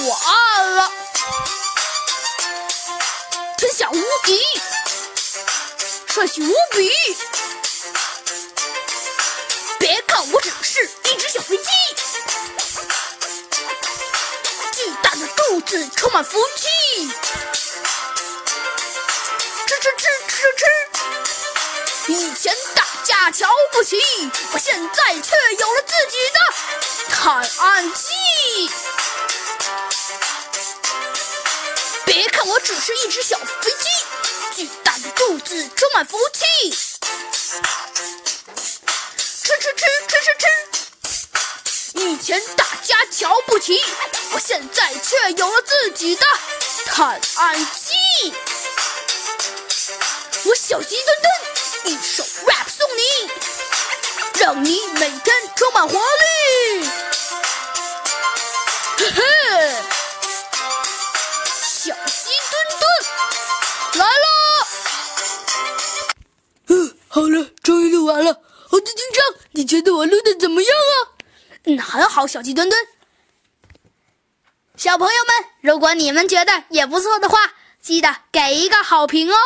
我按了，天下无敌，帅气无比。别看我只是一只小飞机，巨大的肚子充满福气。吃吃吃吃吃，以前大家瞧不起，我现在却有了自己的探案机。别看我只是一只小飞机，巨大的肚子充满福气。吃吃吃吃吃吃，以前大家瞧不起，我现在却有了自己的探案机。我小鸡墩墩，一首 rap 送你，让你每天充满活力。嘿嘿，好了，终于录完了。猴子警长，你觉得我录的怎么样啊？嗯，很好，小鸡墩墩。小朋友们，如果你们觉得也不错的话，记得给一个好评哦。